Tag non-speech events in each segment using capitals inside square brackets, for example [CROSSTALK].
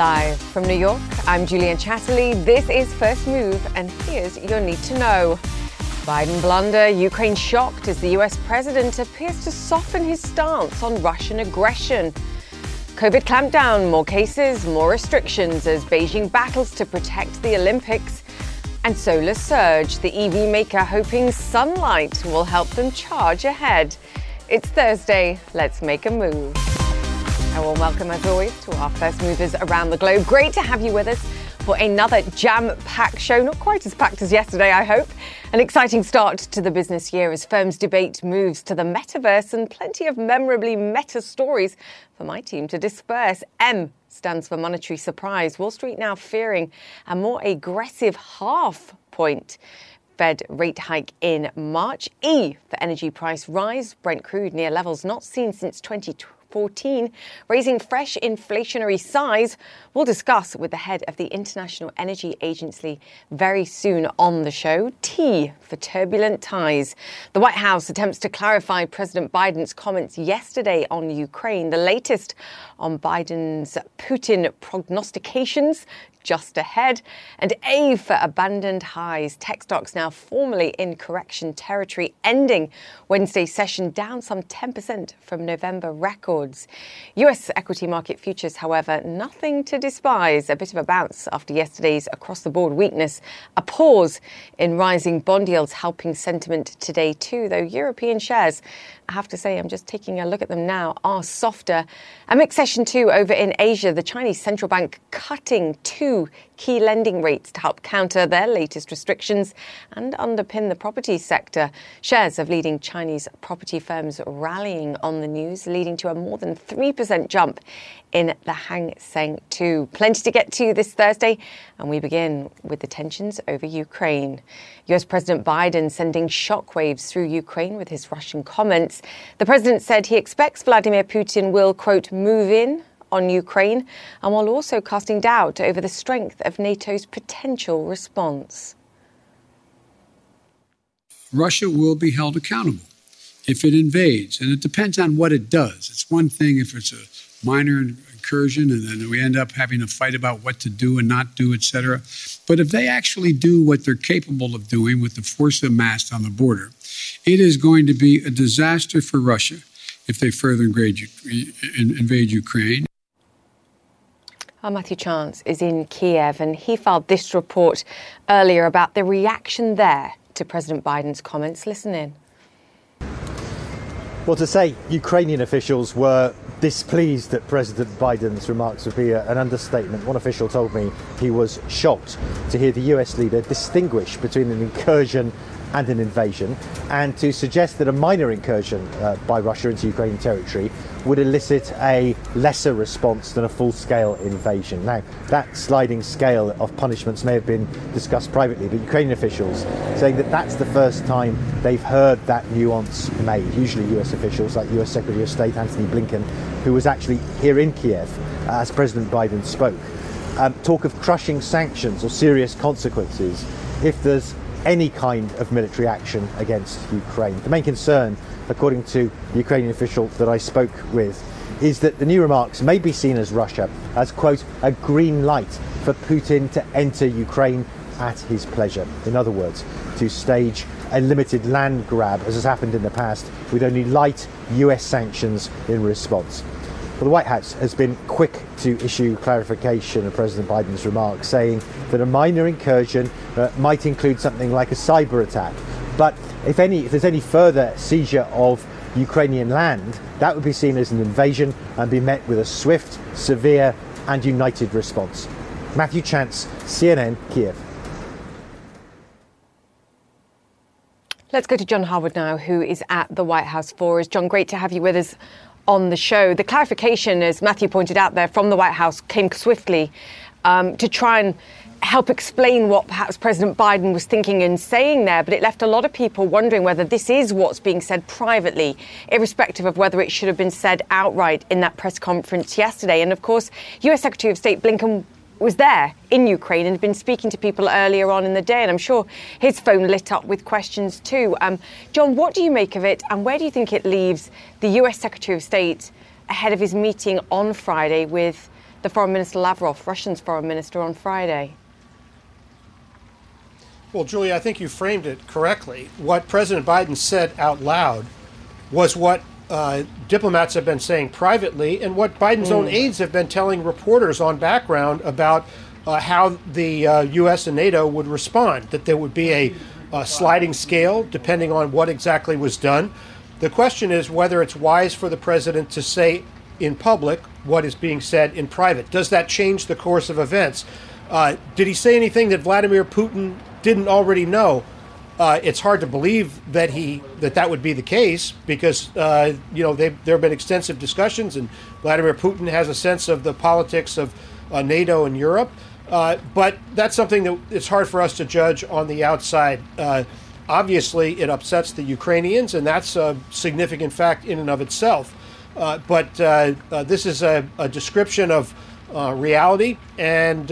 Live from New York, I'm Julia Chatterley. This is First Move, and here's your need to know. Biden blunder, Ukraine shocked as the US president appears to soften his stance on Russian aggression. COVID clampdown, more cases, more restrictions as Beijing battles to protect the Olympics. And solar surge, the EV maker hoping sunlight will help them charge ahead. It's Thursday, let's make a move. A warm welcome, as always, to our first movers around the globe. Great to have you with us for another jam packed show. Not quite as packed as yesterday, I hope. An exciting start to the business year as firms debate moves to the metaverse and plenty of memorably meta stories for my team to disperse. M stands for monetary surprise. Wall Street now fearing a more aggressive half point. Fed rate hike in March. E for energy price rise. Brent crude near levels not seen since 2020. 14, raising fresh inflationary sighs. We'll discuss with the head of the International Energy Agency very soon on the show. T for turbulent ties. The White House attempts to clarify President Biden's comments yesterday on Ukraine, the latest on Biden's Putin prognostications just ahead. And A for abandoned highs. Tech stocks now formally in correction territory, ending Wednesday's session down some 10% from November records. US equity market futures, however, nothing to despise. A bit of a bounce after yesterday's across the board weakness. A pause in rising bond yields helping sentiment today, too, though European shares I have to say, I'm just taking a look at them now, are softer. A mixed session too over in Asia. The Chinese central bank cutting two key lending rates to help counter their latest restrictions and underpin the property sector. Shares of leading Chinese property firms rallying on the news, leading to a more than 3% jump in the Hang Seng 2. Plenty to get to this Thursday, and we begin with the tensions over Ukraine. US President Biden sending shockwaves through Ukraine with his Russian comments. The president said he expects Vladimir Putin will, quote, move in on Ukraine, and while also casting doubt over the strength of NATO's potential response. Russia will be held accountable if it invades, and it depends on what it does. It's one thing if it's a minor incursion and then we end up having a fight about what to do and not do, etc. But if they actually do what they're capable of doing with the force amassed on the border, it is going to be a disaster for Russia if they further invade, invade Ukraine. Our Matthew Chance is in Kiev and he filed this report earlier about the reaction there to President Biden's comments. Listen in. Well, to say Ukrainian officials were displeased at President Biden's remarks would be an understatement. One official told me he was shocked to hear the US leader distinguish between an incursion and an invasion, and to suggest that a minor incursion uh, by Russia into Ukrainian territory would elicit a lesser response than a full scale invasion. Now, that sliding scale of punishments may have been discussed privately, but Ukrainian officials saying that that's the first time they've heard that nuance made. Usually, US officials like US Secretary of State Antony Blinken, who was actually here in Kiev as President Biden spoke, um, talk of crushing sanctions or serious consequences if there's any kind of military action against Ukraine. The main concern, according to the Ukrainian official that I spoke with, is that the new remarks may be seen as Russia as, quote, a green light for Putin to enter Ukraine at his pleasure. In other words, to stage a limited land grab, as has happened in the past, with only light US sanctions in response. Well, the White House has been quick to issue clarification of President Biden's remarks, saying that a minor incursion uh, might include something like a cyber attack. But if, any, if there's any further seizure of Ukrainian land, that would be seen as an invasion and be met with a swift, severe, and united response. Matthew Chance, CNN, Kiev. Let's go to John Harwood now, who is at the White House for us. John, great to have you with us on the show. The clarification, as Matthew pointed out there, from the White House came swiftly um, to try and help explain what perhaps President Biden was thinking and saying there, but it left a lot of people wondering whether this is what's being said privately, irrespective of whether it should have been said outright in that press conference yesterday. And of course, US Secretary of State Blinken was there in Ukraine and had been speaking to people earlier on in the day, and I'm sure his phone lit up with questions too. Um, John, what do you make of it, and where do you think it leaves the US Secretary of State ahead of his meeting on Friday with the Foreign Minister Lavrov, Russian's Foreign Minister, on Friday? Well, Julie, I think you framed it correctly. What President Biden said out loud was what uh, diplomats have been saying privately, and what Biden's mm. own aides have been telling reporters on background about uh, how the uh, U.S. and NATO would respond. That there would be a, a sliding scale depending on what exactly was done. The question is whether it's wise for the president to say in public what is being said in private. Does that change the course of events? Uh, did he say anything that Vladimir Putin didn't already know? Uh, it's hard to believe that he that that would be the case because uh, you know there have been extensive discussions and Vladimir Putin has a sense of the politics of uh, NATO and Europe. Uh, but that's something that it's hard for us to judge on the outside. Uh, obviously, it upsets the Ukrainians, and that's a significant fact in and of itself. Uh, but this is a, a description of reality, and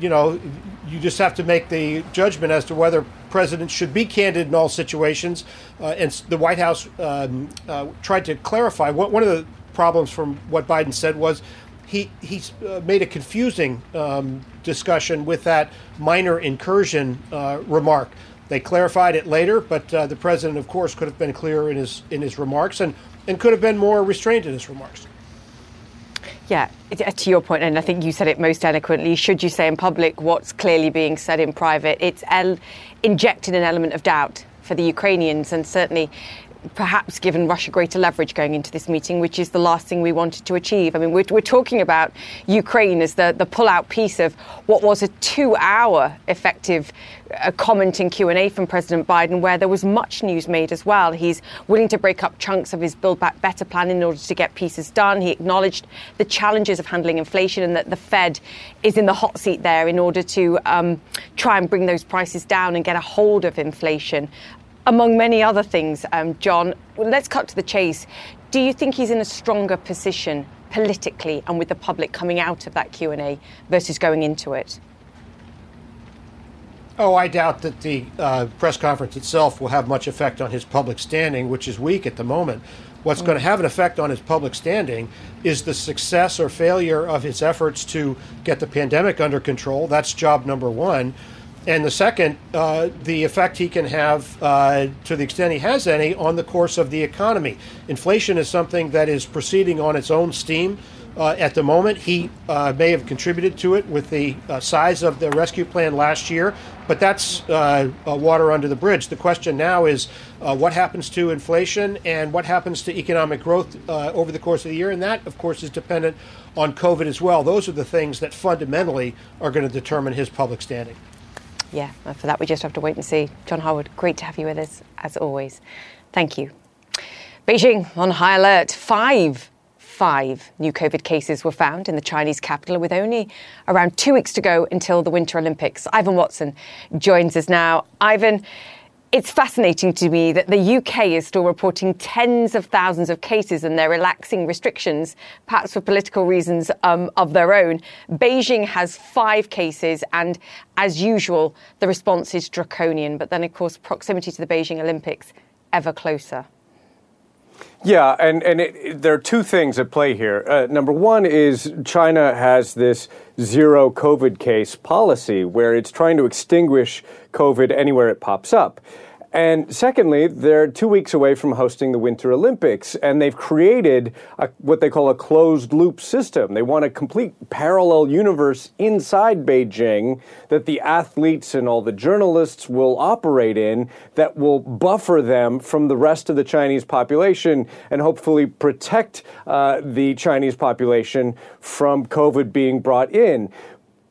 you know you just have to make the judgment as to whether presidents should be candid in all situations. Uh, and the White House um, uh, tried to clarify. What, one of the problems from what Biden said was he he uh, made a confusing um, discussion with that minor incursion uh, remark. They clarified it later, but uh, the president, of course, could have been clearer in his in his remarks and, and could have been more restrained in his remarks. Yeah, uh, to your point, and I think you said it most eloquently. Should you say in public what's clearly being said in private? It's injected an element of doubt for the Ukrainians, and certainly perhaps given Russia greater leverage going into this meeting, which is the last thing we wanted to achieve. I mean, we're, we're talking about Ukraine as the, the pull-out piece of what was a two-hour effective uh, comment in Q&A from President Biden, where there was much news made as well. He's willing to break up chunks of his Build Back Better plan in order to get pieces done. He acknowledged the challenges of handling inflation and that the Fed is in the hot seat there in order to um, try and bring those prices down and get a hold of inflation among many other things, um, John. Let's cut to the chase. Do you think he's in a stronger position politically and with the public coming out of that Q&A versus going into it? Oh, I doubt that the uh, press conference itself will have much effect on his public standing, which is weak at the moment. What's mm. going to have an effect on his public standing is the success or failure of his efforts to get the pandemic under control. That's job number one. And the second, uh, the effect he can have, uh, to the extent he has any, on the course of the economy. Inflation is something that is proceeding on its own steam uh, at the moment. He uh, may have contributed to it with the uh, size of the rescue plan last year, but that's uh, water under the bridge. The question now is what happens to inflation and what happens to economic growth over the course of the year, and that, of course, is dependent on COVID as well. Those are the things that fundamentally are going to determine his public standing yeah, for that we just have to wait and see. John Harwood, great to have you with us as always. Thank you. Beijing on high alert. Five, five new COVID cases were found in the Chinese capital with only around two weeks to go until the Winter Olympics. Ivan Watson joins us now. Ivan, it's fascinating to me that the UK is still reporting tens of thousands of cases and they're relaxing restrictions, perhaps for political reasons um, of their own. Beijing has five cases, and as usual, the response is draconian. But then, of course, proximity to the Beijing Olympics ever closer. Yeah, and, and it, there are two things at play here. Uh, number one is China has this zero COVID case policy where it's trying to extinguish COVID anywhere it pops up. And secondly, they're two weeks away from hosting the Winter Olympics, and they've created a, what they call a closed loop system. They want a complete parallel universe inside Beijing that the athletes and all the journalists will operate in that will buffer them from the rest of the Chinese population and hopefully protect uh, the Chinese population from COVID being brought in.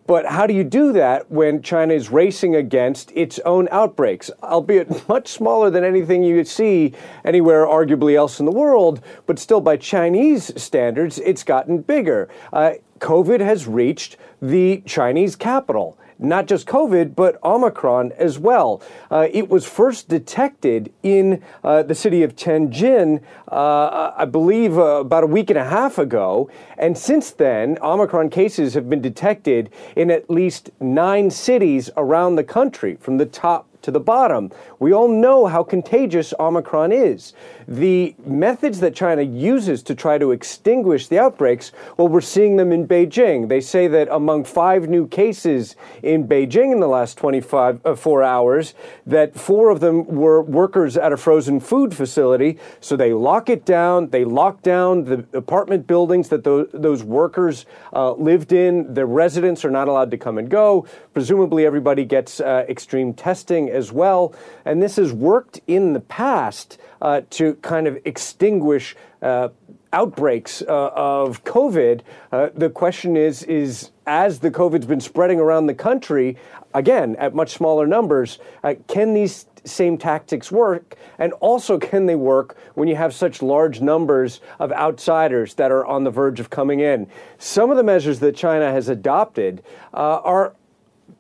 But how do you do that when China is racing against its own outbreaks, albeit much smaller than anything you see anywhere arguably else in the world, but still by Chinese standards, it's gotten bigger. Uh, COVID has reached the Chinese capital not just COVID, but Omicron as well. Uh, it was first detected in uh, the city of Tianjin, uh, I believe, uh, about a week and a half ago. And since then, Omicron cases have been detected in at least nine cities around the country, from the top to the bottom. We all know how contagious Omicron is. The methods that China uses to try to extinguish the outbreaks, well, we're seeing them in Beijing. They say that among five new cases in Beijing in the last 24 uh, hours, that four of them were workers at a frozen food facility. So they lock it down, they lock down the apartment buildings that those, those workers uh, lived in. The residents are not allowed to come and go. Presumably, everybody gets uh, extreme testing as well. And this has worked in the past uh, to kind of extinguish uh, outbreaks uh, of COVID. Uh, the question is, is as the COVID's been spreading around the country, again at much smaller numbers, uh, can these same tactics work? And also, [LAUGHS] can they work when you have such large numbers of outsiders that are on the verge of coming in? Some of the measures that China has adopted uh, are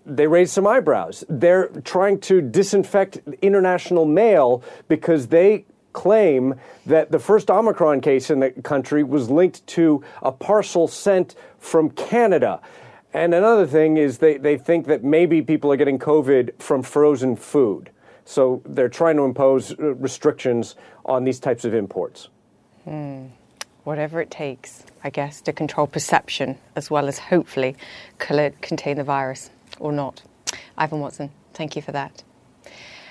they raise some eyebrows. They're trying to disinfect international mail because they claim that the first Omicron case in the country was linked to a parcel sent from Canada. And another thing is they, they think that maybe people are getting COVID from frozen food. So they're trying to impose uh, restrictions on these types of imports. Hmm. Whatever it takes, I guess, to control perception as well as hopefully contain the virus or not. Ivan Watson, thank you for that.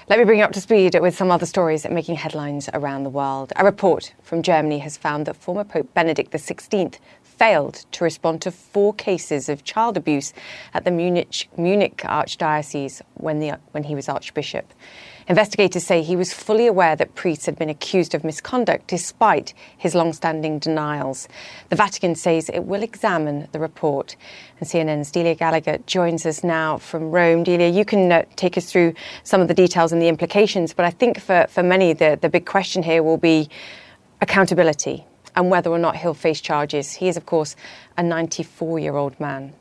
Let me bring you up to speed with some other stories making headlines around the world. A report from Germany has found that former Pope Benedict XVI failed to respond to four cases of child abuse at the Munich, Munich Archdiocese when, the, when he was Archbishop. Investigators say he was fully aware that priests had been accused of misconduct despite his long standing denials. The Vatican says it will examine the report. And CNN's Delia Gallagher joins us now from Rome. Delia, you can uh, take us through some of the details and the implications, but I think for, for many, the, the big question here will be accountability and whether or not he'll face charges. He is, of course, a 94 year old man.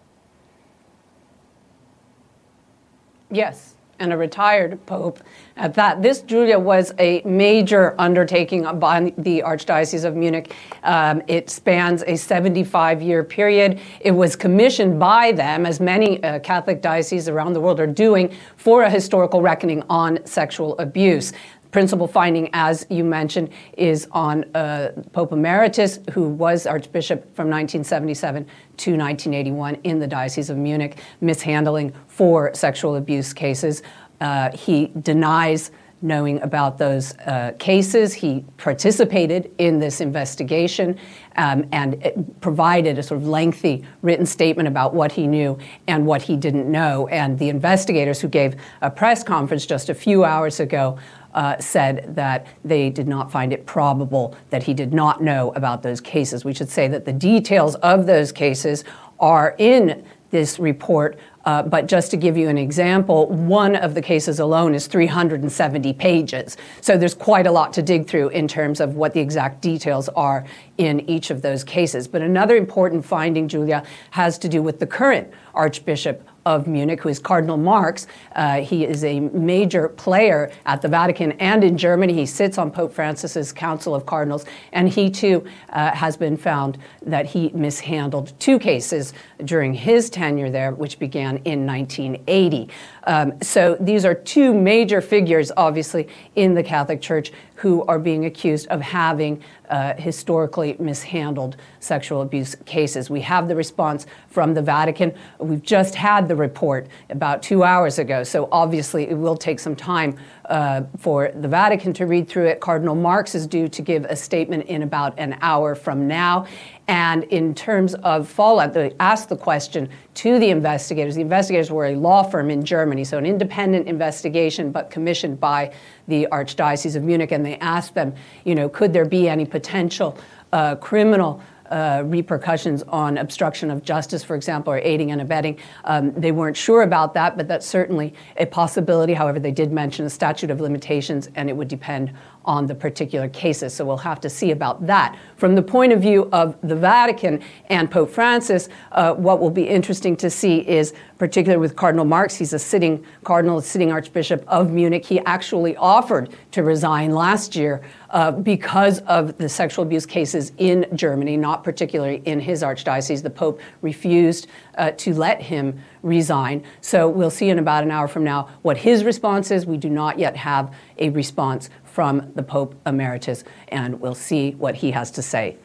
Yes and a retired pope at that. This, Julia, was a major undertaking by the Archdiocese of Munich. Um, it spans a 75 year period. It was commissioned by them, as many uh, Catholic dioceses around the world are doing, for a historical reckoning on sexual abuse principal finding, as you mentioned, is on uh, Pope Emeritus, who was Archbishop from 1977 to 1981 in the Diocese of Munich, mishandling four sexual abuse cases. Uh, he denies knowing about those uh, cases. He participated in this investigation um, and provided a sort of lengthy written statement about what he knew and what he didn't know. And the investigators who gave a press conference just a few hours ago uh, said that they did not find it probable that he did not know about those cases. We should say that the details of those cases are in this report uh, but just to give you an example, one of the cases alone is 370 pages. So there's quite a lot to dig through in terms of what the exact details are in each of those cases. But another important finding, Julia, has to do with the current Archbishop of Munich, who is Cardinal Marx. Uh, he is a major player at the Vatican and in Germany. He sits on Pope Francis's Council of Cardinals, and he too uh, has been found that he mishandled two cases during his tenure there, which began in 1980. Um, so these are two major figures, obviously, in the Catholic Church who are being accused of having uh, historically mishandled sexual abuse cases. We have the response from the Vatican. We've just had the report about two hours ago, so obviously it will take some time uh, for the Vatican to read through it. Cardinal Marx is due to give a statement in about an hour from now. And in terms of fallout, they asked the question to the investigators. The investigators were a law firm in Germany, so an independent investigation, but commissioned by the Archdiocese of Munich. And they asked them, you know, could there be any potential uh, criminal uh, repercussions on obstruction of justice, for example, or aiding and abetting. Um, they weren't sure about that, but that's certainly a possibility. However, they did mention a statute of limitations, and it would depend on the particular cases. So we'll have to see about that. From the point of view of the Vatican and Pope Francis, uh, what will be interesting to see is, particularly with Cardinal Marx, he's a sitting cardinal, sitting archbishop of Munich. He actually offered to resign last year uh, because of the sexual abuse cases in Germany, not particularly in his archdiocese. The Pope refused uh, to let him resign. So we'll see in about an hour from now what his response is. We do not yet have a response from the Pope Emeritus, and we'll see what he has to say.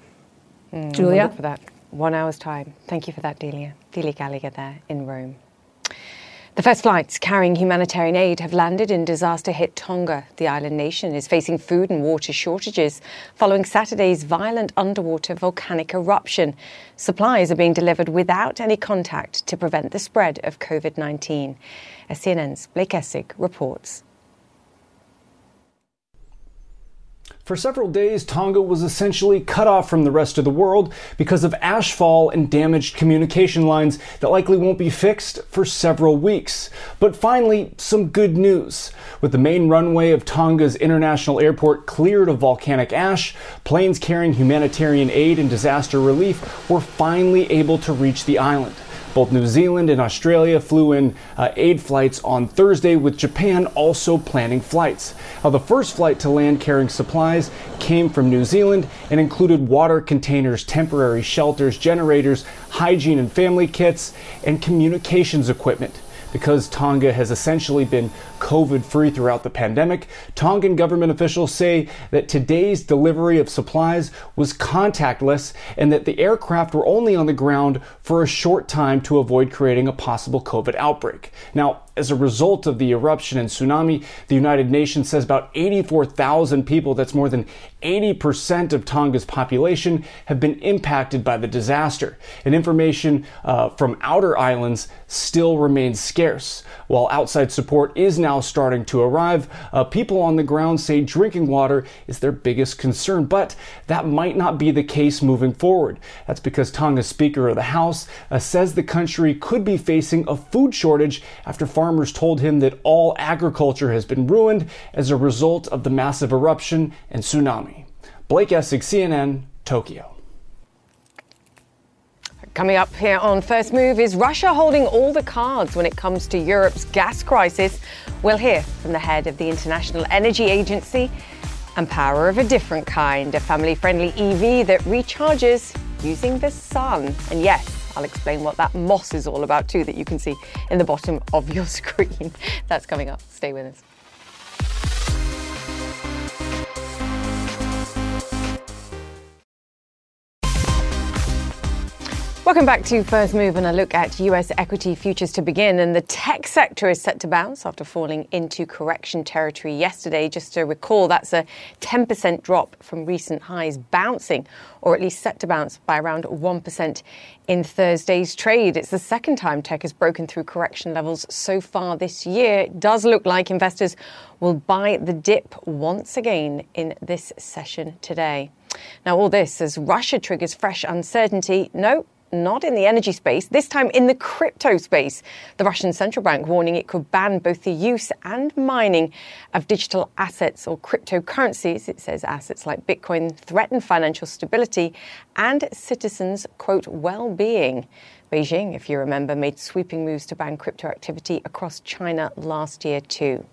Mm, Julia? We'll for that. One hour's time. Thank you for that, Delia. Delia Gallagher there in Rome. The first flights carrying humanitarian aid have landed in disaster hit Tonga. The island nation is facing food and water shortages following Saturday's violent underwater volcanic eruption. Supplies are being delivered without any contact to prevent the spread of COVID 19. As CNN's Blake Essig reports. For several days, Tonga was essentially cut off from the rest of the world because of ashfall and damaged communication lines that likely won't be fixed for several weeks. But finally, some good news. With the main runway of Tonga's international airport cleared of volcanic ash, planes carrying humanitarian aid and disaster relief were finally able to reach the island. Both New Zealand and Australia flew in uh, aid flights on Thursday, with Japan also planning flights. Now, the first flight to land carrying supplies came from New Zealand and included water containers, temporary shelters, generators, hygiene and family kits, and communications equipment. Because Tonga has essentially been COVID free throughout the pandemic, Tongan government officials say that today's delivery of supplies was contactless and that the aircraft were only on the ground for a short time to avoid creating a possible COVID outbreak. Now, as a result of the eruption and tsunami, the United Nations says about 84,000 people, that's more than 80% of Tonga's population, have been impacted by the disaster. And information uh, from outer islands still remains scarce. While outside support is now starting to arrive, uh, people on the ground say drinking water is their biggest concern. But that might not be the case moving forward. That's because Tonga's Speaker of the House uh, says the country could be facing a food shortage after told him that all agriculture has been ruined as a result of the massive eruption and tsunami. Blake Essig, CNN, Tokyo. Coming up here on First Move is Russia holding all the cards when it comes to Europe's gas crisis. We'll hear from the head of the International Energy Agency and power of a different kind, a family friendly EV that recharges using the sun. And yes, I'll explain what that moss is all about too, that you can see in the bottom of your [LAUGHS] screen. That's coming up. Stay with us. Welcome back to First Move and a look at US equity futures to begin. And the tech sector is set to bounce after falling into correction territory yesterday. Just to recall, that's a 10% drop from recent highs, bouncing, or at least set to bounce by around 1% in Thursday's trade. It's the second time tech has broken through correction levels so far this year. It does look like investors will buy the dip once again in this session today. Now, all this as Russia triggers fresh uncertainty. No, not in the energy space, this time in the crypto space. The Russian central bank warning it could ban both the use and mining of digital assets or cryptocurrencies. It says assets like Bitcoin threaten financial stability and citizens' quote well being. Beijing, if you remember, made sweeping moves to ban crypto activity across China last year, too.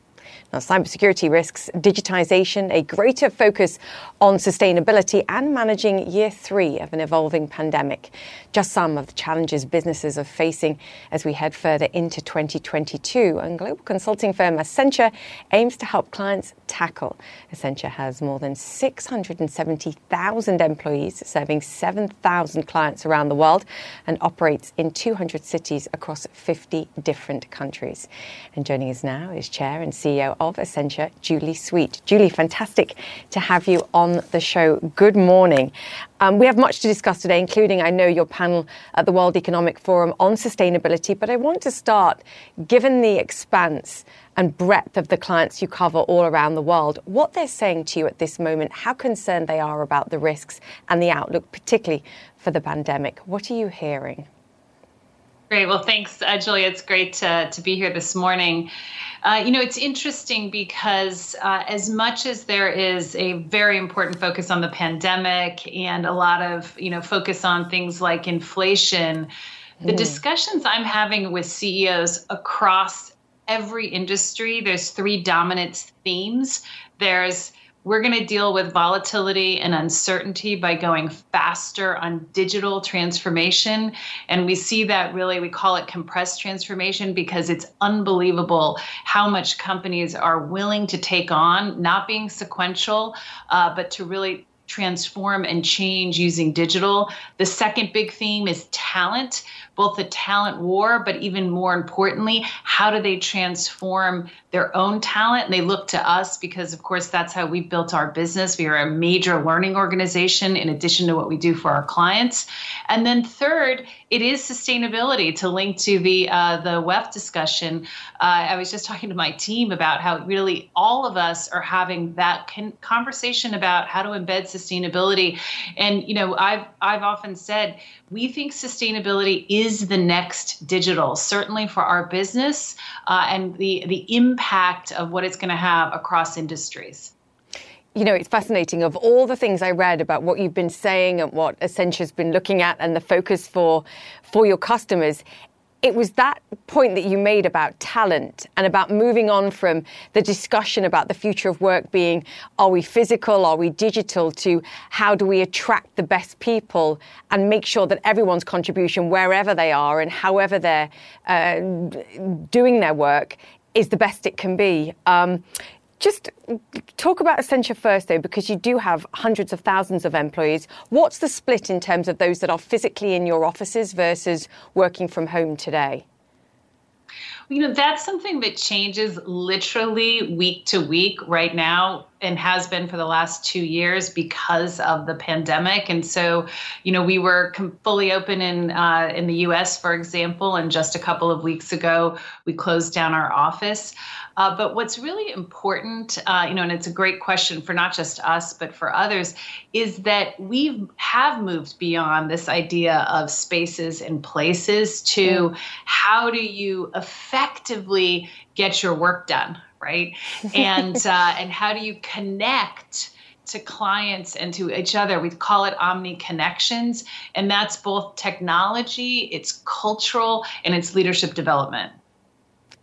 Now, cybersecurity risks, digitization, a greater focus on sustainability, and managing year three of an evolving pandemic. Just some of the challenges businesses are facing as we head further into 2022. And global consulting firm Accenture aims to help clients tackle. Accenture has more than 670,000 employees, serving 7,000 clients around the world, and operates in 200 cities across 50 different countries. And joining us now is Chair and CEO CEO of Accenture, Julie Sweet. Julie, fantastic to have you on the show. Good morning. Um, we have much to discuss today, including, I know, your panel at the World Economic Forum on sustainability. But I want to start, given the expanse and breadth of the clients you cover all around the world, what they're saying to you at this moment, how concerned they are about the risks and the outlook, particularly for the pandemic. What are you hearing? Great. Well, thanks, uh, Julia. It's great to, to be here this morning. Uh, you know, it's interesting because uh, as much as there is a very important focus on the pandemic and a lot of, you know, focus on things like inflation, the mm. discussions I'm having with CEOs across every industry, there's three dominant themes. There's we're going to deal with volatility and uncertainty by going faster on digital transformation. And we see that really, we call it compressed transformation because it's unbelievable how much companies are willing to take on, not being sequential, uh, but to really transform and change using digital. The second big theme is talent, both the talent war, but even more importantly, how do they transform their own talent? And they look to us because, of course, that's how we built our business. We are a major learning organization in addition to what we do for our clients. And then third, it is sustainability to link to the uh, the WEF discussion. Uh, I was just talking to my team about how really all of us are having that con- conversation about how to embed sustainability. And you know, I've I've often said we think sustainability is the next digital, certainly for our business uh, and the, the impact of what it's going to have across industries. You know, it's fascinating. Of all the things I read about what you've been saying and what Accenture's been looking at and the focus for, for your customers, it was that point that you made about talent and about moving on from the discussion about the future of work being are we physical, are we digital, to how do we attract the best people and make sure that everyone's contribution, wherever they are and however they're uh, doing their work, is the best it can be. Um, just talk about Accenture first, though, because you do have hundreds of thousands of employees. What's the split in terms of those that are physically in your offices versus working from home today? You know, that's something that changes literally week to week right now and has been for the last two years because of the pandemic. And so, you know, we were fully open in uh, in the U.S., for example, and just a couple of weeks ago we closed down our office. Uh, but what's really important, uh, you know, and it's a great question for not just us but for others, is that we have moved beyond this idea of spaces and places to how do you effectively get your work done, right? [LAUGHS] And uh, and how do you connect? to clients and to each other. We call it omni connections, and that's both technology, it's cultural, and it's leadership development.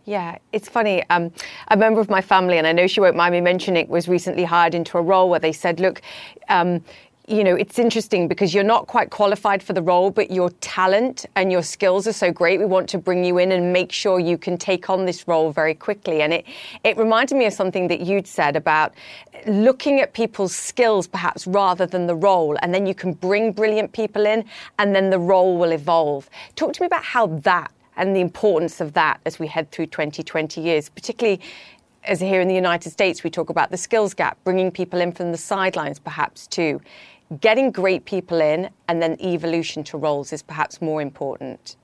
Yeah, it's funny. Um, a member of my family, and I know she won't mind me mentioning, it, was recently hired into a role where they said, look, um, you know, it's interesting because you're not quite qualified for the role, but your talent and your skills are so great. We want to bring you in and make sure you can take on this role very quickly. And it, it reminded me of something that you'd said about looking at people's skills perhaps rather than the role. And then you can bring brilliant people in and then the role will evolve. Talk to me about how that and the importance of that as we head through 2020 years, particularly as here in the United States, we talk about the skills gap, bringing people in from the sidelines perhaps too. Getting great people in and then evolution to roles is perhaps more important.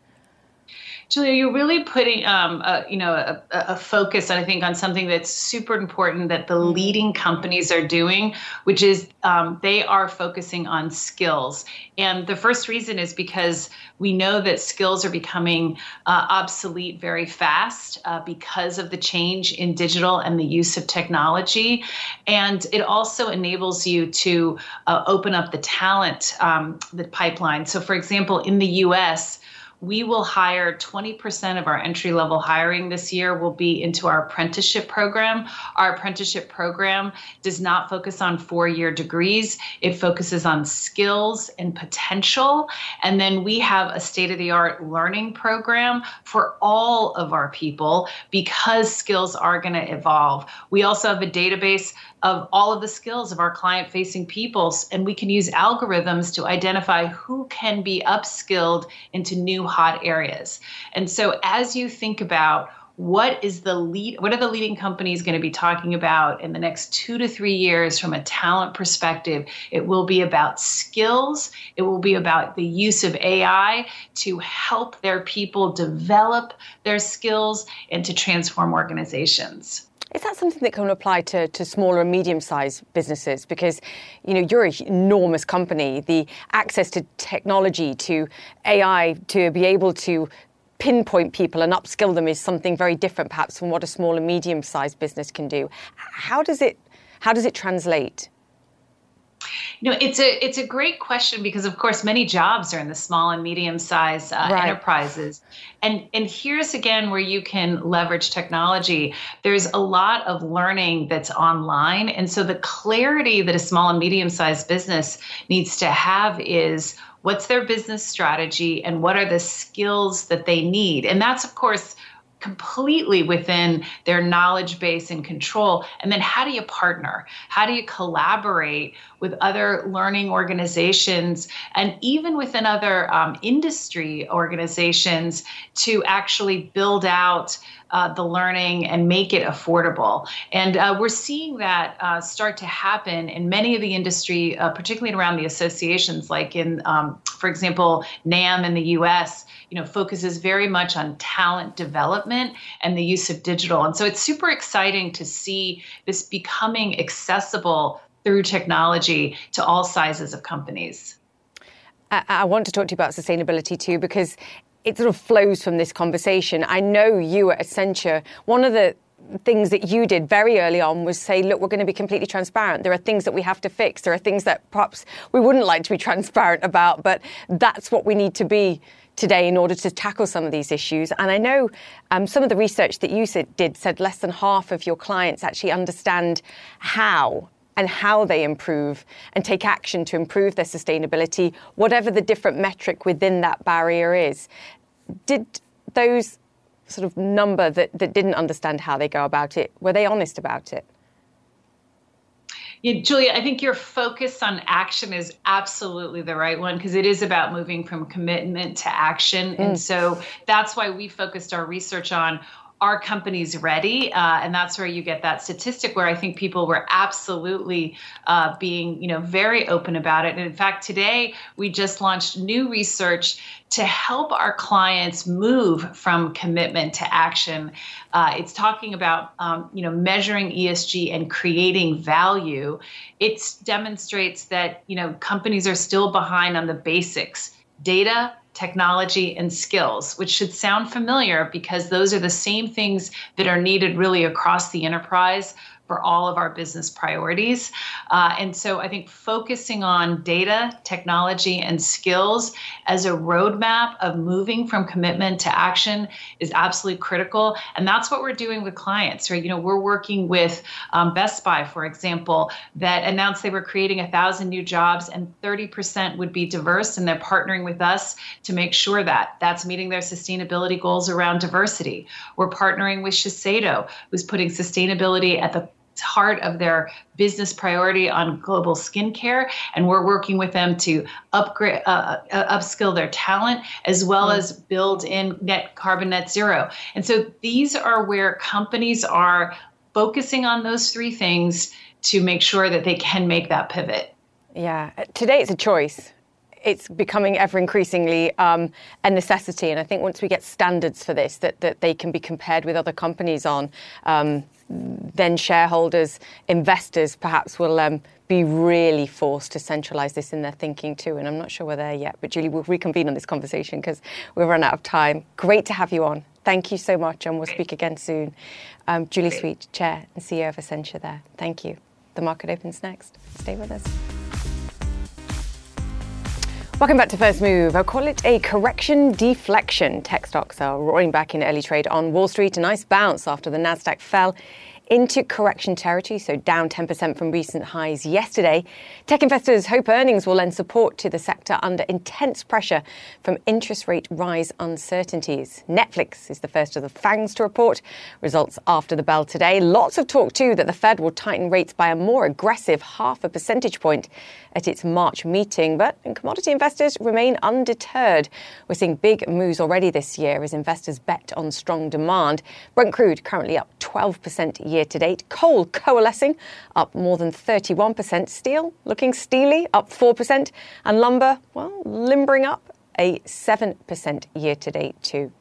Julia, you're really putting, um, a, you know, a, a, focus, I think, on something that's super important that the leading companies are doing, which is um, they are focusing on skills. And the first reason is because we know that skills are becoming uh, obsolete very fast uh, because of the change in digital and the use of technology. And it also enables you to uh, open up the talent, um, the pipeline. So, for example, in the US, we will hire 20% of our entry level hiring this year will be into our apprenticeship program. Our apprenticeship program does not focus on four year degrees, it focuses on skills and potential. And then we have a state of the art learning program for all of our people because skills are going to evolve. We also have a database of all of the skills of our client facing peoples and we can use algorithms to identify who can be upskilled into new hot areas. And so as you think about what is the lead what are the leading companies going to be talking about in the next 2 to 3 years from a talent perspective it will be about skills. It will be about the use of AI to help their people develop their skills and to transform organizations is that something that can apply to, to smaller and medium-sized businesses? Because, you know, you're an enormous company. The access to technology, to AI, to be able to pinpoint people and upskill them is something very different, perhaps, from what a small and medium-sized business can do. How does it how does it translate? You know, it's a it's a great question because, of course, many jobs are in the small and medium sized uh, right. enterprises, and and here's again where you can leverage technology. There's a lot of learning that's online, and so the clarity that a small and medium sized business needs to have is what's their business strategy and what are the skills that they need, and that's of course completely within their knowledge base and control. And then how do you partner? How do you collaborate with other learning organizations and even within other um, industry organizations to actually build out uh, the learning and make it affordable. And uh, we're seeing that uh, start to happen in many of the industry, uh, particularly around the associations, like in, um, for example, NAM in the US, you know, focuses very much on talent development and the use of digital. And so it's super exciting to see this becoming accessible through technology to all sizes of companies. I want to talk to you about sustainability too, because it sort of flows from this conversation. I know you at Accenture, one of the things that you did very early on was say, look, we're going to be completely transparent. There are things that we have to fix. There are things that perhaps we wouldn't like to be [LAUGHS] transparent about, but that's what we need to be today in order to tackle some of these issues. And I know um, some of the research that you did said less than half of your clients actually understand how and how they improve and take action to improve their sustainability, whatever the different metric within that barrier is. Did those sort of number that, that didn't understand how they go about it, were they honest about it? Yeah, Julia, I think your focus on action is absolutely the right one because it is about moving from commitment to action. Mm. And so that's why we focused our research on are companies ready? Uh, and that's where you get that statistic where I think people were absolutely uh, being, you know, very open about it. And in fact, today we just launched new research to help our clients move from commitment to action. Uh, it's talking about, um, you know, measuring ESG and creating value. It demonstrates that, you know, companies are still behind on the basics, data technology, and skills, which should sound familiar because those are the same things that are needed really across the enterprise for all of our business priorities. Uh, and so I think focusing on data, technology, and skills as a roadmap of moving from commitment to action is absolutely critical. And that's what we're doing with clients, right? You know, we're working with um, Best Buy, for example, that announced they were creating a thousand new jobs and 30% would be diverse. And they're partnering with us to make sure that that's meeting their sustainability goals around diversity. We're partnering with Shiseido, who's putting sustainability at the heart of their business priority on global skincare, and we're working with them to upgrade, uh, uh, upskill their talent as well mm. as build in net carbon net zero. And so these are where companies are focusing on those three things to make sure that they can make that pivot. Yeah, today it's a choice it's becoming ever increasingly um, a necessity. And I think once we get standards for this, that, that they can be compared with other companies on, um, then shareholders, investors perhaps will um, be really forced to centralise this in their thinking too. And I'm not sure we're there yet. But Julie, we'll reconvene on this conversation because we've run out of time. Great to have you on. Thank you so much, and we'll speak again soon. Um, Julie Sweet, Chair and CEO of Accenture there. Thank you. The market opens next. Stay with us. Welcome back to First Move. I'll call it a correction deflection. Tech stocks are roaring back in early trade on Wall Street. A nice bounce after the Nasdaq fell into correction territory, so down 10% from recent highs yesterday. Tech investors hope earnings will lend support to the sector under intense pressure from interest rate rise uncertainties. Netflix is the first of the FANGs to report results after the bell today. Lots of talk, too, that the Fed will tighten rates by a more aggressive half a percentage point at its March meeting. But commodity investors remain undeterred. We're seeing big moves already this year as investors bet on strong demand. Brent crude currently up 12% year to date. Coal coalescing up more than 31%. Steel looking steely up 4%. And lumber, well, limbering up a 7% year to date too.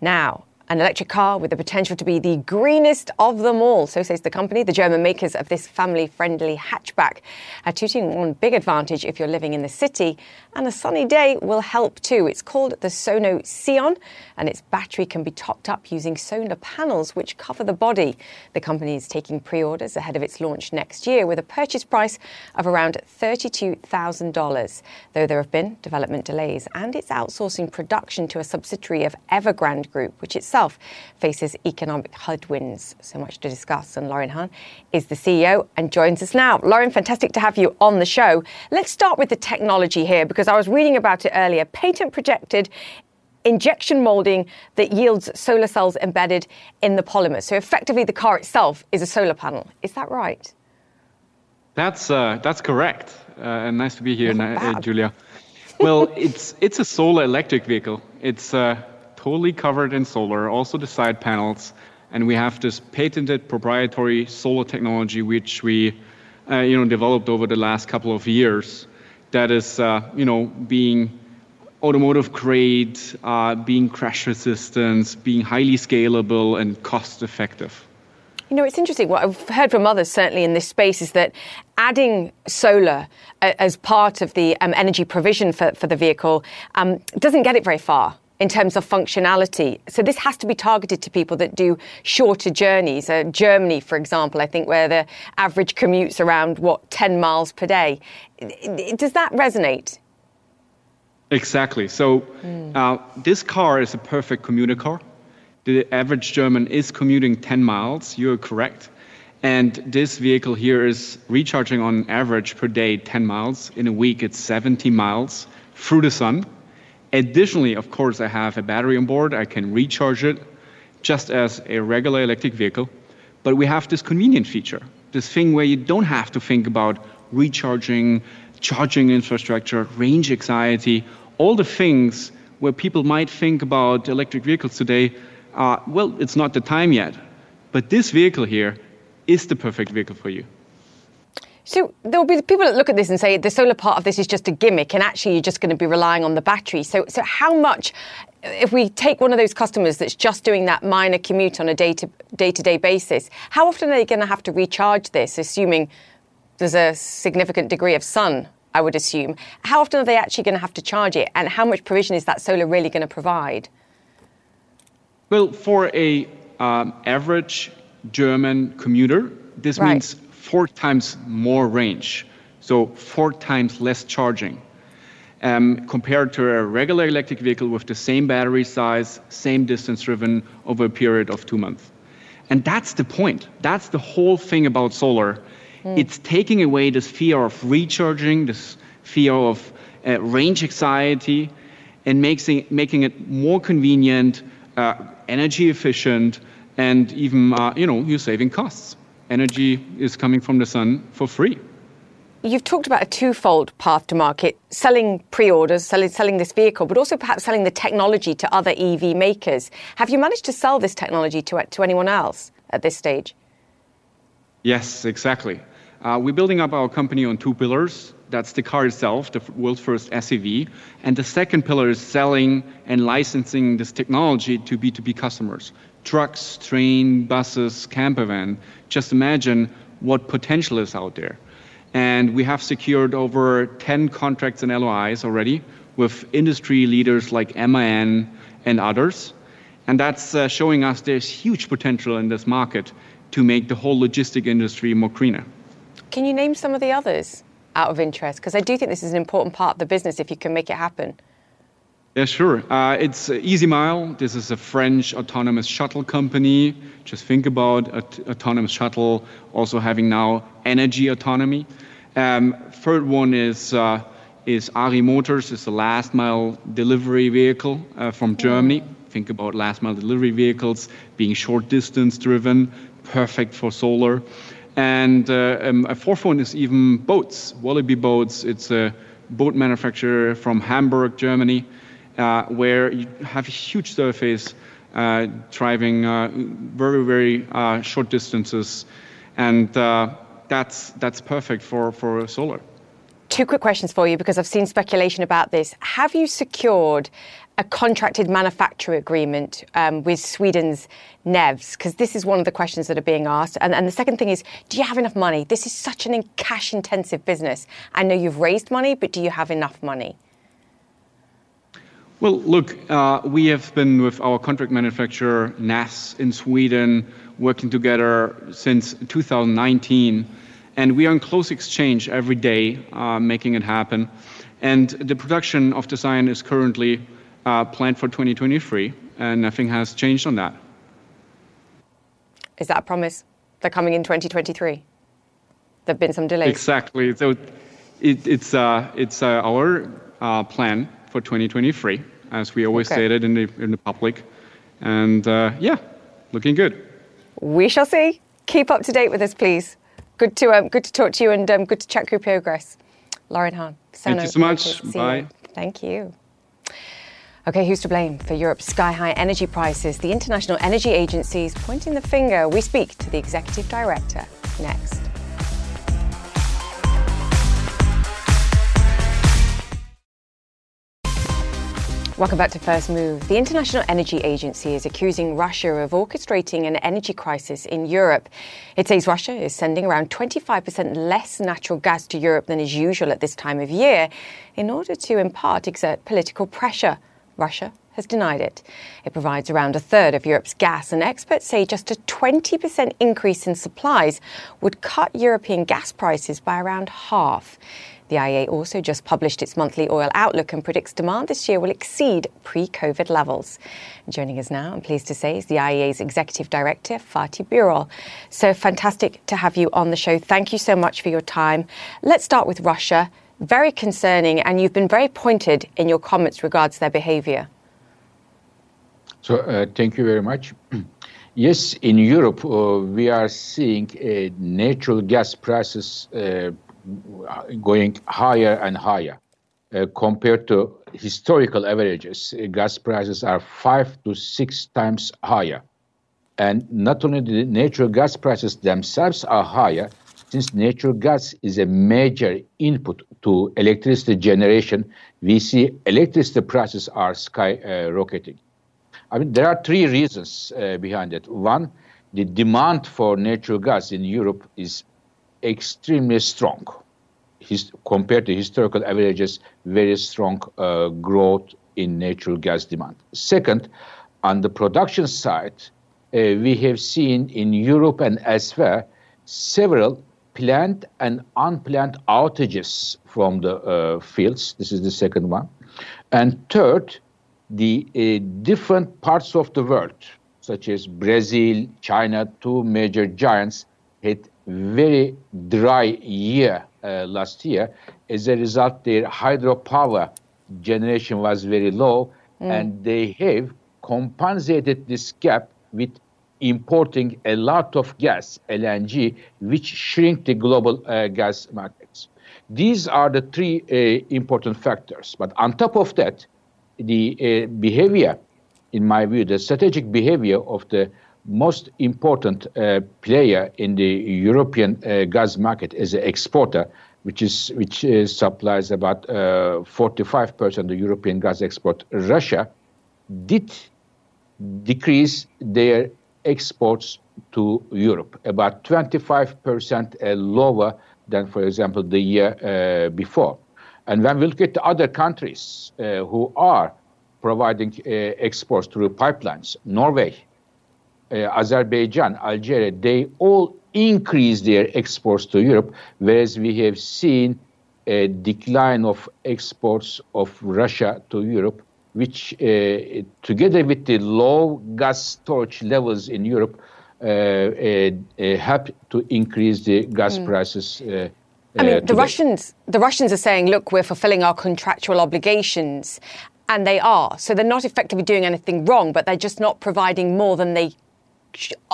Now, an electric car with the potential to be the greenest of them all. So says the company. The German makers of this family friendly hatchback are touting one big advantage if you're living in the city, and a sunny day will help too. It's called the Sono Sion, and its battery can be topped up using solar panels which cover the body. The company is taking pre orders ahead of its launch next year with a purchase price of around $32,000, though there have been development delays, and it's outsourcing production to a subsidiary of Evergrande Group, which itself faces economic headwinds. So much to discuss, and Laurin Hahn is the CEO and joins us now. Lauren, fantastic to have you on the show. Let's start with the technology here because I was reading about it earlier. Patent projected injection molding that yields solar cells embedded in the polymer. So effectively, the car itself is a solar panel. Is that right? That's uh, that's correct. Uh, and nice to be here, uh, Julia. Well, it's it's a solar electric vehicle. It's uh, totally covered in solar, also the side panels, and we have this patented proprietary solar technology which we, uh, you know, developed over the last couple of years. That is, uh, you know, being automotive grade, being crash resistant, being highly scalable and cost effective. You know, it's interesting. What I've heard from others, certainly in this space, is that adding solar uh, as part of the um, energy provision for, for the vehicle um, doesn't get it very far in terms of functionality. So this has to be targeted to people that do shorter journeys. Uh, Germany, for example, I think where the average commute's around what 10 miles per day. Does that resonate? Exactly. So mm. uh, this car is a perfect commuter car the average German is commuting 10 miles. You're correct. And this vehicle here is recharging on average per day 10 miles. In a week, it's 70 miles through the sun. Additionally, of course, I have a battery on board. I can recharge it just as a regular electric vehicle. But we have this convenient feature, this thing where you don't have to think about recharging, charging infrastructure, range anxiety, all the things where people might think about electric vehicles today uh, well, it's not the time yet. But this vehicle here is the perfect vehicle for you. So there'll be people that look at this and say the solar part of this is just a gimmick, and actually you're just going to be relying on the battery. So, so how much, if we take one of those customers that's just doing that minor commute on a day to day to day basis, how often are they going to have to recharge this, assuming there's a significant degree of sun? I would assume. How often are they actually going to have to charge it, and how much provision is that solar really going to provide? Well, for a um, average German commuter, this right. means four times more range, so four times less charging. Um, compared to a regular electric vehicle with the same battery size, same distance driven over a period of two months. And that's the point. That's the whole thing about solar. Mm. It's taking away this fear of recharging, this fear of uh, range anxiety, and making, making it more convenient, uh, energy efficient, and even, uh, you know, you're saving costs. Energy is coming from the sun for free. You've talked about a twofold path to market selling pre orders, selling, selling this vehicle, but also perhaps selling the technology to other EV makers. Have you managed to sell this technology to, to anyone else at this stage? Yes, exactly. Uh, we're building up our company on two pillars. That's the car itself, the world's first SEV. And the second pillar is selling and licensing this technology to B2B customers. Trucks, train, buses, camper van. Just imagine what potential is out there. And we have secured over 10 contracts and LOIs already with industry leaders like MAN and others. And that's uh, showing us there's huge potential in this market to make the whole logistic industry more greener. Can you name some of the others out of interest? Because I do think this is an important part of the business if you can make it happen. Yeah, sure. Uh, it's EasyMile. This is a French autonomous shuttle company. Just think about autonomous shuttle also having now energy autonomy. Um, third one is uh, is Ari Motors. It's a last mile delivery vehicle uh, from Germany. Think about last mile delivery vehicles being short distance driven, perfect for solar. And uh, um, a fourth one is even boats, Wallaby Boats. It's a boat manufacturer from Hamburg, Germany, uh, where you have a huge surface uh, driving uh, very, very uh, short distances. And uh, that's, that's perfect for, for solar. two quick questions for you because I've seen speculation about this. Have you secured a contracted manufacturer agreement um, with Sweden's NEVS? Because this is one of the questions that are being asked. And, and the second thing is, do you have enough money? This is such an cash intensive business. I know you've raised money, but do you have enough money? Well, look, uh, we have been with our contract manufacturer NEVS in Sweden working together since 2019, and we are in close exchange every day, uh, making it happen. And the production of the Sion is currently uh, planned for 2023, and nothing has changed on that. Is that a promise? They're coming in 2023. There have been some delays. Exactly. So it, it's uh, it's uh, our uh, plan for 2023, as we always Okay. stated in the in the public, and uh, yeah, looking good. We shall see. Keep up to date with us, please. Good to um, good to talk to you and um, good to check your progress. Laurin Hahn. Thank you so much. Bye. Thank you. Okay, who's to blame for Europe's sky high energy prices? The International Energy Agency is pointing the finger. We speak to the executive director next. Welcome back to First Move. The International Energy Agency is accusing Russia of orchestrating an energy crisis in Europe. It says Russia is sending around 25% less natural gas to Europe than is usual at this time of year in order to, in part, exert political pressure. Russia has denied it. It provides around a third of Europe's gas, and experts say just a 20% increase in supplies would cut European gas prices by around half. The IEA also just published its monthly oil outlook and predicts demand this year will exceed pre COVID levels. Joining us now, I'm pleased to say, is the IEA's Executive Director, Fatih Birol. So fantastic to have you on the show. Thank you so much for your time. Let's start with Russia. Very concerning, and you've been very pointed in your comments regards their behavior. So uh, thank you very much. [CLEARS THROAT] yes, in Europe, uh, we are seeing natural gas prices uh, going higher and higher uh, compared to historical averages. uh, gas prices are five to six times higher. And not only the natural gas prices themselves are higher, since natural gas is a major input to electricity generation, we see electricity prices are skyrocketing. I mean, there are three reasons uh, behind it. One, the demand for natural gas in Europe is extremely strong. His, compared to historical averages, very strong uh, growth in natural gas demand. Second, on the production side, uh, we have seen in Europe and elsewhere several planned and unplanned outages from the uh, fields. This is the second one. And third, the uh, different parts of the world, such as Brazil, China, two major giants, had very dry year uh, last year. As a result, their hydropower generation was very low, and they have compensated this gap with importing a lot of gas, LNG, which shrink the global uh, gas markets. These are the three uh, important factors. But on top of that, the uh, behavior, in my view, the strategic behavior of the most important uh, player in the European uh, gas market as an exporter, which is which uh, supplies about uh, 45% of the European gas export, Russia, did decrease their exports to Europe, about 25% uh, lower than, for example, the year before. And when we look at the other countries who are providing exports through pipelines, Norway, Azerbaijan, Algeria, they all increase their exports to Europe, whereas we have seen a decline of exports of Russia to Europe, which, uh, together with the low gas storage levels in Europe, uh, uh, uh, help to increase the gas prices. Uh, I mean, the today. Russians, the Russians are saying, look, we're fulfilling our contractual obligations, and they are. So they're not effectively doing anything wrong, but they're just not providing more than they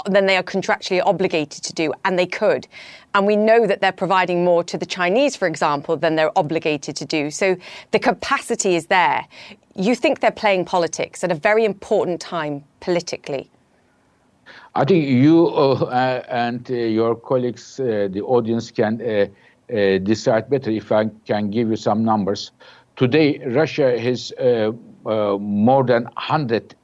than they are contractually obligated to do, and they could. And we know that they're providing more to the Chinese, for example, than they're obligated to do. So the capacity is there. You think they're playing politics at a very important time politically. I think you uh, uh, and uh, your colleagues, uh, the audience, can uh, uh, decide better if I can give you some numbers. Today, Russia has more than 100,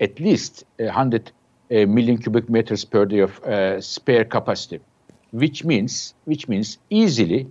at least 100 million cubic meters per day of spare capacity, which means, which means easily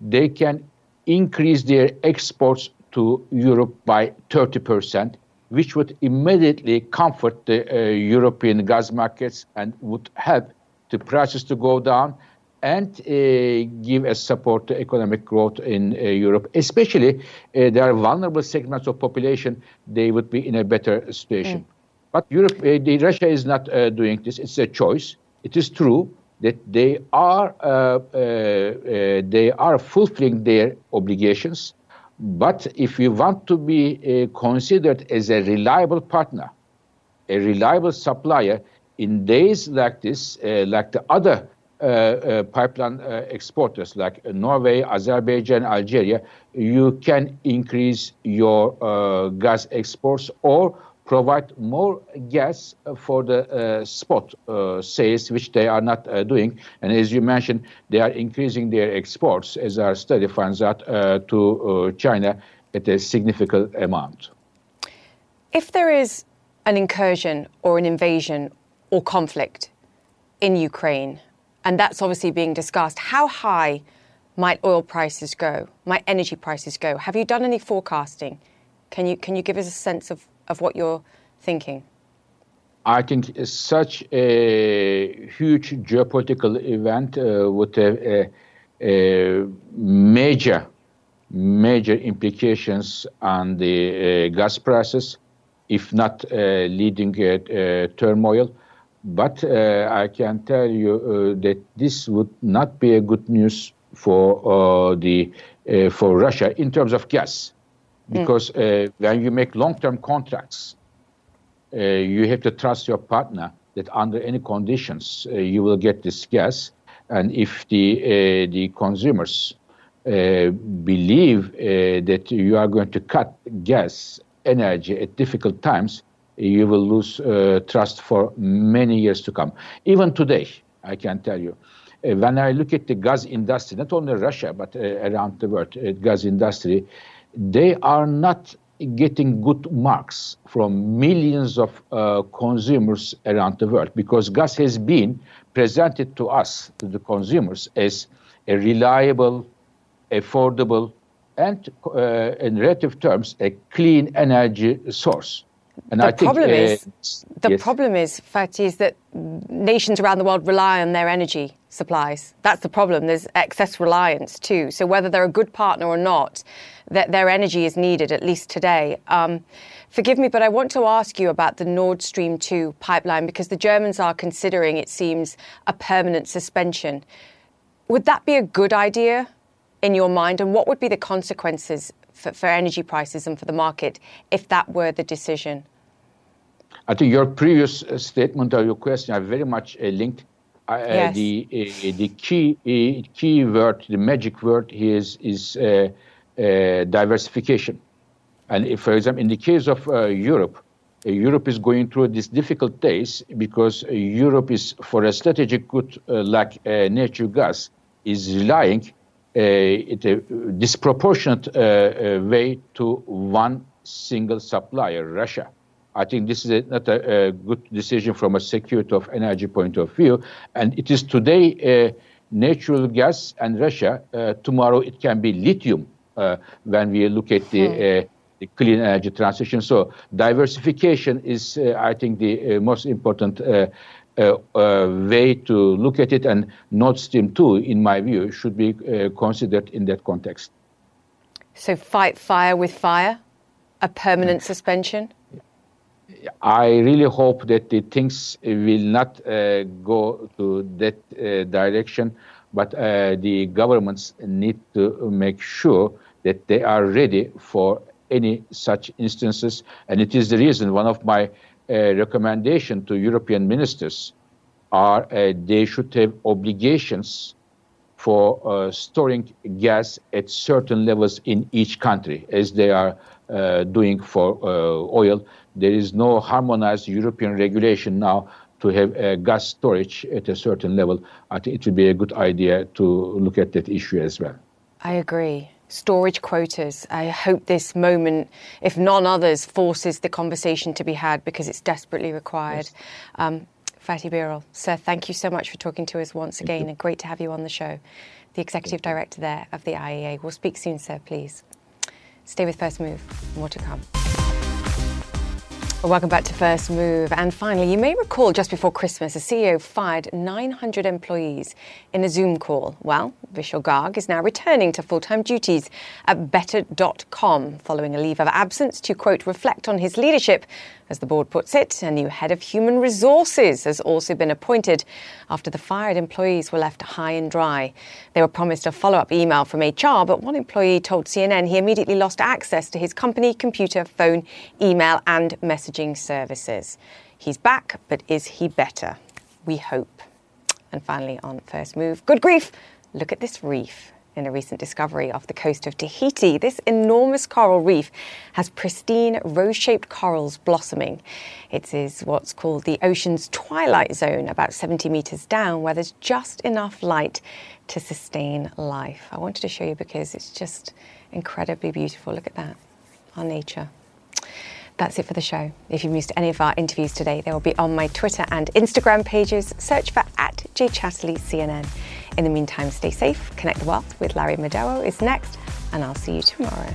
they can increase their exports to Europe by 30 percent which would immediately comfort the uh, European gas markets and would help the prices to go down and uh, give a support to economic growth in uh, Europe. Especially, uh, there are vulnerable segments of population; they would be in a better situation. Mm. But Europe, uh, the, Russia is not uh, doing this. It's a choice. It is true that they are they are fulfilling their obligations but if you want to be considered as a reliable partner, a reliable supplier in days like this, like the other uh, uh pipeline uh, exporters like Norway, Azerbaijan, Algeria, you can increase your gas exports or provide more gas for the uh, spot uh, sales, which they are not uh, doing. And as you mentioned, they are increasing their exports, as our study finds out, uh, to uh, China at a significant amount. If there is an incursion or an invasion or conflict in Ukraine, and that's obviously being discussed, how high might oil prices go? Might energy prices go? Have you done any forecasting? Can you, can you give us a sense of of what you're thinking? I think such a huge geopolitical event uh, with a, a, a, major, major implications on the uh, gas prices, if not uh, leading a, turmoil. But uh, I can tell you uh, that this would not be a good news for uh, the for Russia in terms of gas. Mm. because mm. uh, when you make long-term contracts, uh, you have to trust your partner that under any conditions uh, you will get this gas, and if the uh, the consumers uh, believe uh, that you are going to cut gas energy at difficult times, you will lose trust for many years to come. Even today, I can tell you when I look at the gas industry, not only Russia but uh, around the world, uh, gas industry, they are not getting good marks from millions of uh, consumers around the world because gas has been presented to us, to the consumers, as a reliable, affordable, and uh, in relative terms, a clean energy source. And the I problem think, uh, is the yes. problem is, Fatih, is that nations around the world rely on their energy supplies. That's the problem. There's excess reliance too. So whether they're a good partner or not, that their energy is needed, at least today. Um, forgive me, but I want to ask you about the Nord Stream 2 pipeline because the Germans are considering, it seems, a permanent suspension. Would that be a good idea in your mind? And what would be the consequences for, for energy prices and for the market if that were the decision? I think your previous uh, statement or your question are very much uh, linked. Uh, yes. the uh, the key uh, key word, the magic word here is is uh, uh, diversification. And if, for example, in the case of uh, Europe, uh, Europe is going through these difficult days because Europe is, for a strategic good like natural gas, is relying in a disproportionate way to one single supplier, Russia. I think this is a, not a, a, good decision from a security of energy point of view. And it is today uh, natural gas and Russia. Uh, tomorrow it can be lithium uh, when we look at the, hmm. uh, the, clean energy transition. So diversification is, uh, I think, the most important way to look at it. And Nord Stream 2, in my view, should be considered in that context. So fight fire with fire, a permanent suspension. I really hope that the things will not uh, go to that uh, direction, but uh, the governments need to make sure that they are ready for any such instances. And it is the reason one of my uh, recommendation to European ministers are uh, they should have obligations for uh, storing gas at certain levels in each country, as they are uh, doing for uh, oil. There is no harmonized European regulation now to have a gas storage at a certain level, I think it would be a good idea to look at that issue as well. I agree. Storage quotas. I hope this moment, if none others, forces the conversation to be had because it's desperately required. Yes. Um, Fatih Birol, sir, thank you so much for talking to us once again and great to have you on the show. The Executive Director there of the IEA. We'll speak soon, sir, please. Stay with First Move. More to come. Well, welcome back to First Move. And finally, you may recall just before Christmas, a CEO fired 900 employees in a Zoom call. Well, Vishal Garg is now returning to full time duties at Better.com following a leave of absence to, quote, reflect on his leadership as the board puts it, a new head of human resources has also been appointed after the fired employees were left high and dry. They were promised a follow up email from HR, but one employee told CNN he immediately lost access to his company computer, phone, email, and messaging services. He's back, but is he better? We hope. And finally, on First Move, good grief, look at this reef in a recent discovery off the coast of Tahiti. This enormous coral reef has pristine rose shaped corals blossoming. It is what's called the ocean's twilight zone, about 70 metres down, where there's just enough light to sustain life. I wanted to show you because it's just incredibly beautiful. Look at that, our nature. That's it for the show. If you missed any of our interviews today, they will be on my Twitter and Instagram pages. Search for at jchatterleycnn. In the meantime, stay safe. Connect the World with Larry Madowo is next, and I'll see you tomorrow.